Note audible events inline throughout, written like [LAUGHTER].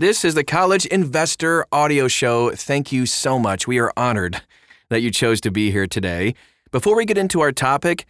This is the College Investor Audio Show. Thank you so much. We are honored that you chose to be here today. Before we get into our topic,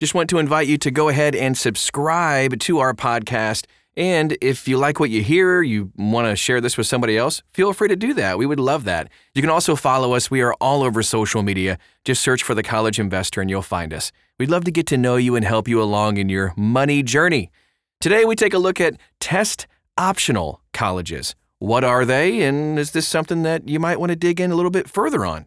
just want to invite you to go ahead and subscribe to our podcast. And if you like what you hear, you want to share this with somebody else, feel free to do that. We would love that. You can also follow us. We are all over social media. Just search for the College Investor and you'll find us. We'd love to get to know you and help you along in your money journey. Today, we take a look at test optional colleges. What are they, and is this something that you might want to dig in a little bit further on?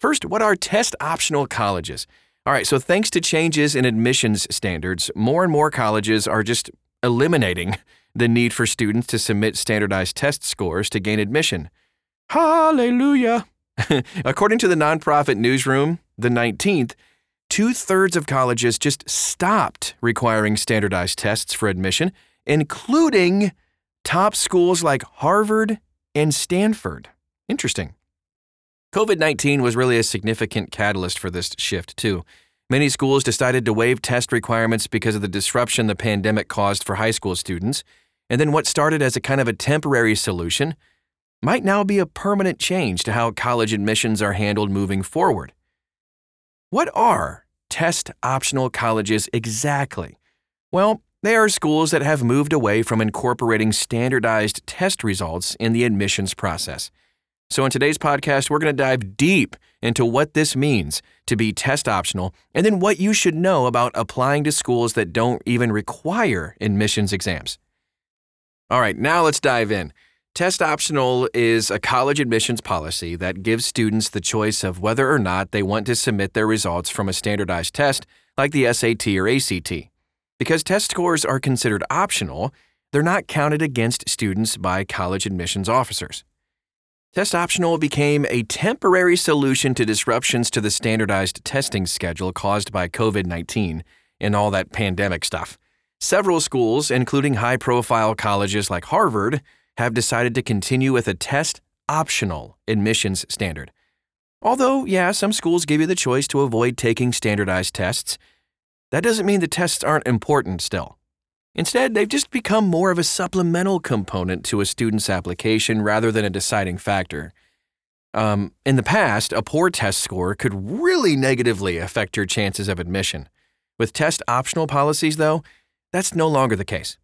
First, what are test optional colleges? All right, so thanks to changes in admissions standards, more and more colleges are just eliminating [LAUGHS] the need for students to submit standardized test scores to gain admission. Hallelujah! [LAUGHS] According to the nonprofit newsroom, the 19th, two thirds of colleges just stopped requiring standardized tests for admission, including top schools like Harvard and Stanford. Interesting. COVID 19 was really a significant catalyst for this shift, too. Many schools decided to waive test requirements because of the disruption the pandemic caused for high school students. And then what started as a kind of a temporary solution might now be a permanent change to how college admissions are handled moving forward. What are test optional colleges exactly? Well, they are schools that have moved away from incorporating standardized test results in the admissions process. So, in today's podcast, we're going to dive deep into what this means to be test optional and then what you should know about applying to schools that don't even require admissions exams. All right, now let's dive in. Test optional is a college admissions policy that gives students the choice of whether or not they want to submit their results from a standardized test like the SAT or ACT. Because test scores are considered optional, they're not counted against students by college admissions officers. Test optional became a temporary solution to disruptions to the standardized testing schedule caused by COVID 19 and all that pandemic stuff. Several schools, including high profile colleges like Harvard, have decided to continue with a test optional admissions standard. Although, yeah, some schools give you the choice to avoid taking standardized tests, that doesn't mean the tests aren't important still. Instead, they've just become more of a supplemental component to a student's application rather than a deciding factor. Um, in the past, a poor test score could really negatively affect your chances of admission. With test optional policies, though, that's no longer the case.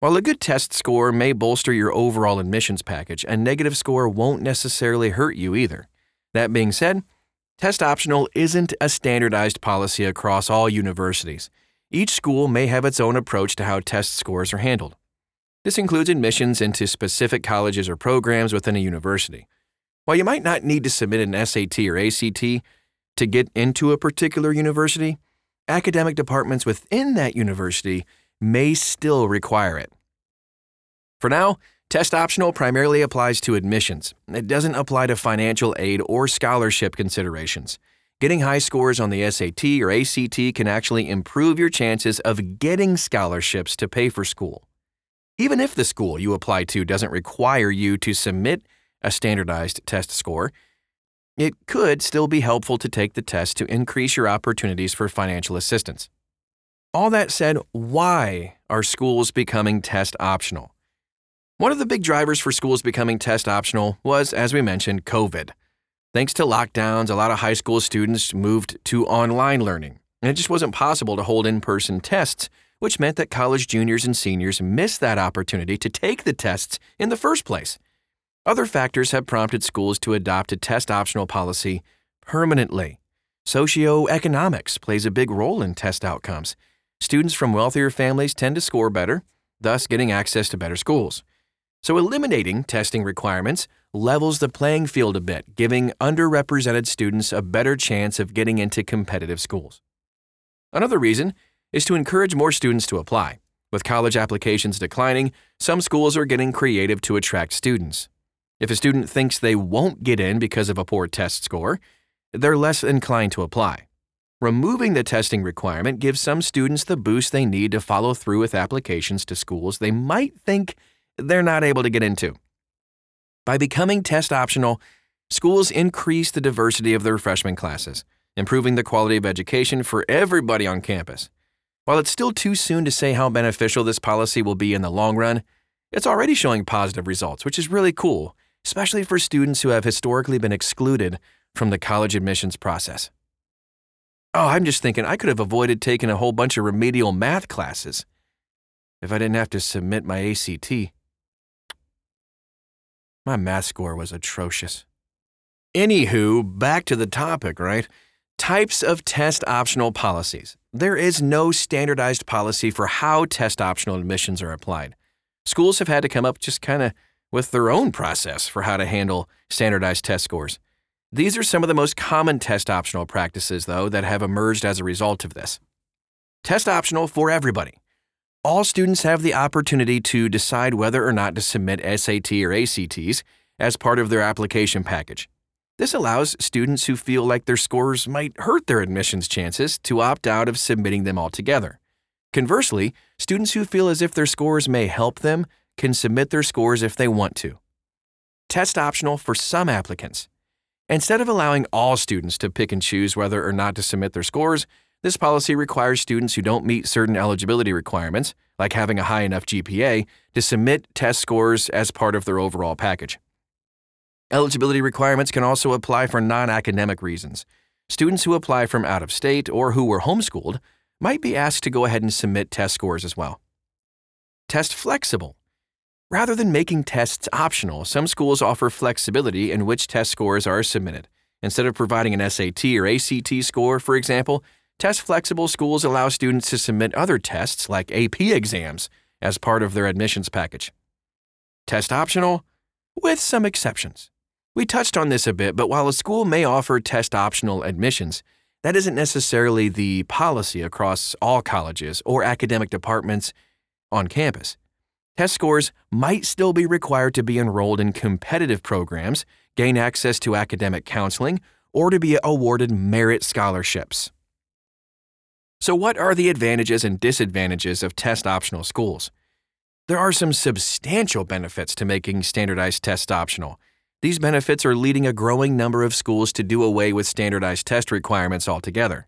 While a good test score may bolster your overall admissions package, a negative score won't necessarily hurt you either. That being said, test optional isn't a standardized policy across all universities. Each school may have its own approach to how test scores are handled. This includes admissions into specific colleges or programs within a university. While you might not need to submit an SAT or ACT to get into a particular university, academic departments within that university may still require it. For now, test optional primarily applies to admissions. It doesn't apply to financial aid or scholarship considerations. Getting high scores on the SAT or ACT can actually improve your chances of getting scholarships to pay for school. Even if the school you apply to doesn't require you to submit a standardized test score, it could still be helpful to take the test to increase your opportunities for financial assistance. All that said, why are schools becoming test optional? One of the big drivers for schools becoming test optional was, as we mentioned, COVID. Thanks to lockdowns, a lot of high school students moved to online learning, and it just wasn't possible to hold in person tests, which meant that college juniors and seniors missed that opportunity to take the tests in the first place. Other factors have prompted schools to adopt a test optional policy permanently. Socioeconomics plays a big role in test outcomes. Students from wealthier families tend to score better, thus getting access to better schools. So, eliminating testing requirements levels the playing field a bit, giving underrepresented students a better chance of getting into competitive schools. Another reason is to encourage more students to apply. With college applications declining, some schools are getting creative to attract students. If a student thinks they won't get in because of a poor test score, they're less inclined to apply. Removing the testing requirement gives some students the boost they need to follow through with applications to schools they might think they're not able to get into. By becoming test optional, schools increase the diversity of their freshman classes, improving the quality of education for everybody on campus. While it's still too soon to say how beneficial this policy will be in the long run, It's already showing positive results, which is really cool, especially for students who have historically been excluded from the college admissions process. Oh, I'm just thinking I could have avoided taking a whole bunch of remedial math classes if I didn't have to submit my ACT. My math score was atrocious. Anywho, back to the topic, right? Types of test optional policies. There is no standardized policy for how test optional admissions are applied. Schools have had to come up just kind of with their own process for how to handle standardized test scores. These are some of the most common test optional practices, though, that have emerged as a result of this. Test optional for everybody. All students have the opportunity to decide whether or not to submit SAT or ACTs as part of their application package. This allows students who feel like their scores might hurt their admissions chances to opt out of submitting them altogether. Conversely, students who feel as if their scores may help them can submit their scores if they want to. Test optional for some applicants. Instead of allowing all students to pick and choose whether or not to submit their scores, this policy requires students who don't meet certain eligibility requirements, like having a high enough GPA, to submit test scores as part of their overall package. Eligibility requirements can also apply for non academic reasons. Students who apply from out of state or who were homeschooled might be asked to go ahead and submit test scores as well. Test flexible. Rather than making tests optional, some schools offer flexibility in which test scores are submitted. Instead of providing an SAT or ACT score, for example, Test flexible schools allow students to submit other tests like AP exams as part of their admissions package. Test optional, with some exceptions. We touched on this a bit, but while a school may offer test optional admissions, that isn't necessarily the policy across all colleges or academic departments on campus. Test scores might still be required to be enrolled in competitive programs, gain access to academic counseling, or to be awarded merit scholarships. So, what are the advantages and disadvantages of test optional schools? There are some substantial benefits to making standardized tests optional. These benefits are leading a growing number of schools to do away with standardized test requirements altogether.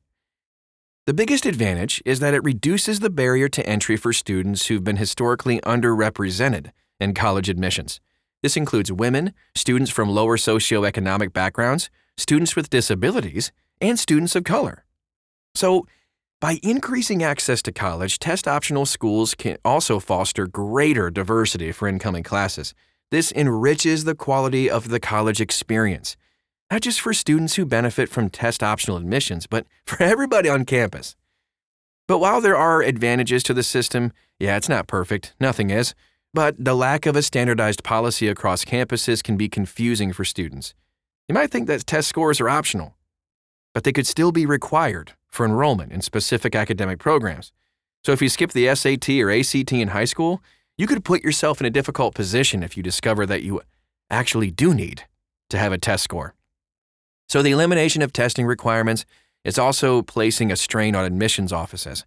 The biggest advantage is that it reduces the barrier to entry for students who've been historically underrepresented in college admissions. This includes women, students from lower socioeconomic backgrounds, students with disabilities, and students of color. So, by increasing access to college, test optional schools can also foster greater diversity for incoming classes. This enriches the quality of the college experience, not just for students who benefit from test optional admissions, but [LAUGHS] for everybody on campus. But while there are advantages to the system, yeah, it's not perfect, nothing is, but the lack of a standardized policy across campuses can be confusing for students. You might think that test scores are optional, but they could still be required for enrollment in specific academic programs. So if you skip the SAT or ACT in high school, you could put yourself in a difficult position if you discover that you actually do need to have a test score. So the elimination of testing requirements is also placing a strain on admissions offices.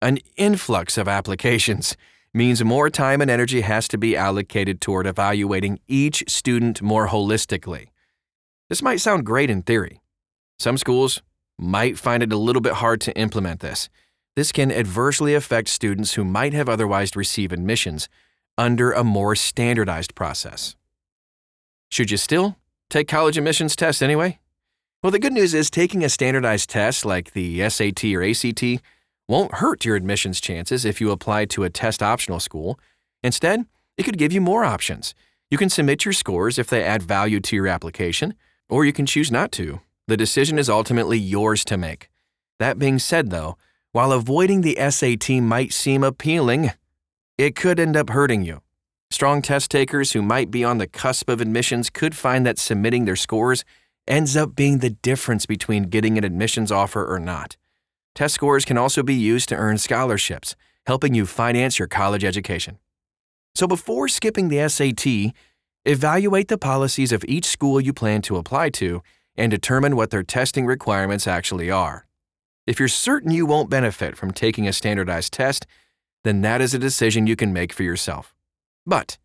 An influx of applications [LAUGHS] means more time and energy has to be allocated toward evaluating each student more holistically. This might sound great in theory. Some schools might find it a little bit hard to implement this. This can adversely affect students who might have otherwise received admissions under a more standardized process. Should you still take college admissions tests anyway? Well, the good news is taking a standardized test like the SAT or ACT won't hurt your admissions chances if you apply to a test optional school. Instead, it could give you more options. You can submit your scores if they add value to your application, or you can choose not to the decision is ultimately yours to make. That being said, though, while avoiding the SAT might seem appealing, it could end up hurting you. Strong test takers who might be on the cusp of admissions could find that submitting their scores ends up being the difference between getting an admissions offer or not. Test scores can also be used to earn scholarships, helping you finance your college education. So before skipping the SAT, evaluate the policies of each school you plan to apply to and determine what their testing requirements actually are. If you're certain you won't benefit from taking a standardized test, then that is a decision you can make for yourself. But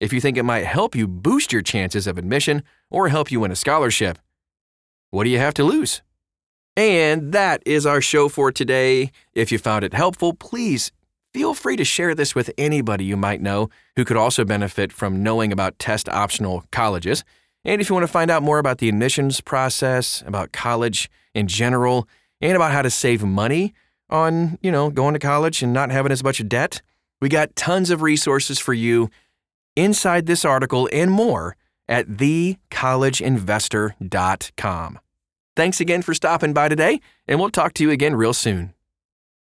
if you think it might help you boost your chances of admission or help you win a scholarship, what do you have to lose? And that is our show for today. If you found it helpful, please feel free to share this with anybody you might know who could also benefit from knowing about test optional colleges. And if you want to find out more about the admissions process, about college in general, and about how to save money on, you know, going to college and not having as much debt, we got tons of resources for you inside this article and more at thecollegeinvestor.com. Thanks again for stopping by today, and we'll talk to you again real soon.